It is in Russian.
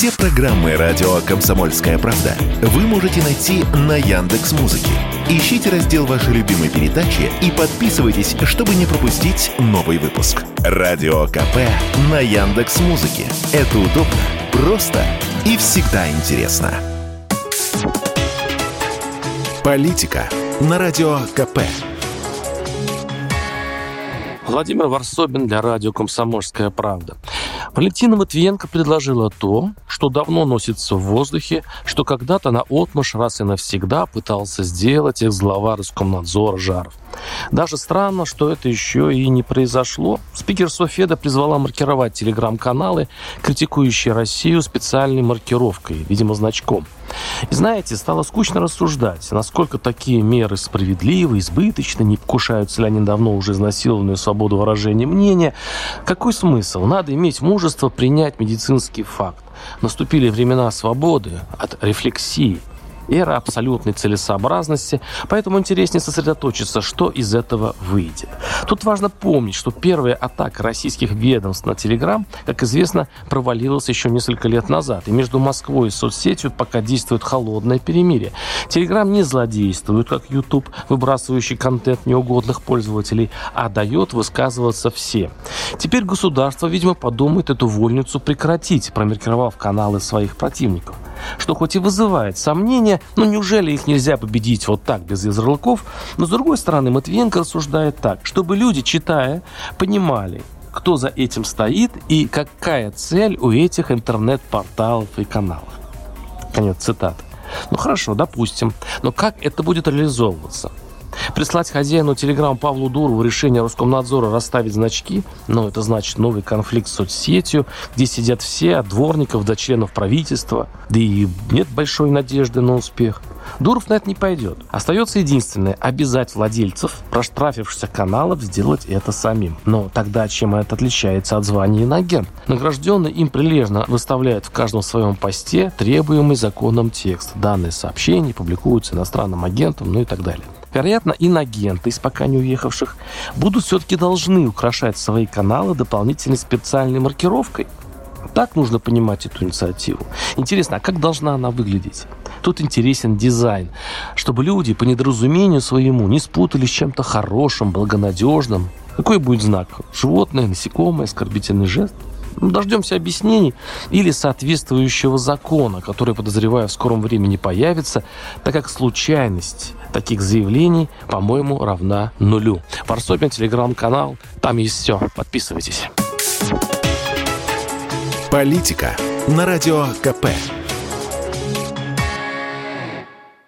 Все программы радио Комсомольская правда вы можете найти на Яндекс Музыке. Ищите раздел вашей любимой передачи и подписывайтесь, чтобы не пропустить новый выпуск. Радио КП на Яндекс Музыке. Это удобно, просто и всегда интересно. Политика на радио КП. Владимир Варсобин для радио «Комсомольская правда». Валентина Матвиенко предложила то, что давно носится в воздухе, что когда-то на отмышь раз и навсегда пытался сделать экс-глава Роскомнадзора Жаров. Даже странно, что это еще и не произошло. Спикер Софеда призвала маркировать телеграм-каналы, критикующие Россию специальной маркировкой, видимо, значком. И знаете, стало скучно рассуждать, насколько такие меры справедливы, избыточны, не покушаются ли они давно уже изнасилованную свободу выражения мнения. Какой смысл? Надо иметь мужество принять медицинский факт. Наступили времена свободы от рефлексии эра абсолютной целесообразности, поэтому интереснее сосредоточиться, что из этого выйдет. Тут важно помнить, что первая атака российских ведомств на Телеграм, как известно, провалилась еще несколько лет назад, и между Москвой и соцсетью пока действует холодное перемирие. Телеграм не злодействует, как YouTube, выбрасывающий контент неугодных пользователей, а дает высказываться всем. Теперь государство, видимо, подумает эту вольницу прекратить, промаркировав каналы своих противников что хоть и вызывает сомнения, но неужели их нельзя победить вот так, без ярлыков? Но с другой стороны, Матвиенко рассуждает так, чтобы люди, читая, понимали, кто за этим стоит и какая цель у этих интернет-порталов и каналов. Конец цитаты. Ну хорошо, допустим. Но как это будет реализовываться? Прислать хозяину Телеграм Павлу Дурову решение Роскомнадзора расставить значки, ну, это значит новый конфликт с соцсетью, где сидят все, от дворников до членов правительства, да и нет большой надежды на успех. Дуров на это не пойдет. Остается единственное – обязать владельцев проштрафившихся каналов сделать это самим. Но тогда чем это отличается от звания инагент? Награжденный им прилежно выставляет в каждом своем посте требуемый законом текст. Данные сообщения публикуются иностранным агентам, ну и так далее. Вероятно, инагенты из пока не уехавших будут все-таки должны украшать свои каналы дополнительной специальной маркировкой. Так нужно понимать эту инициативу. Интересно, а как должна она выглядеть? Тут интересен дизайн, чтобы люди по недоразумению своему не спутали с чем-то хорошим, благонадежным. Какой будет знак? Животное, насекомое, оскорбительный жест? Ну, дождемся объяснений или соответствующего закона, который, подозреваю, в скором времени появится, так как случайность таких заявлений, по-моему, равна нулю. Варсобин, телеграм-канал, там есть все. Подписывайтесь. Политика на радио КП.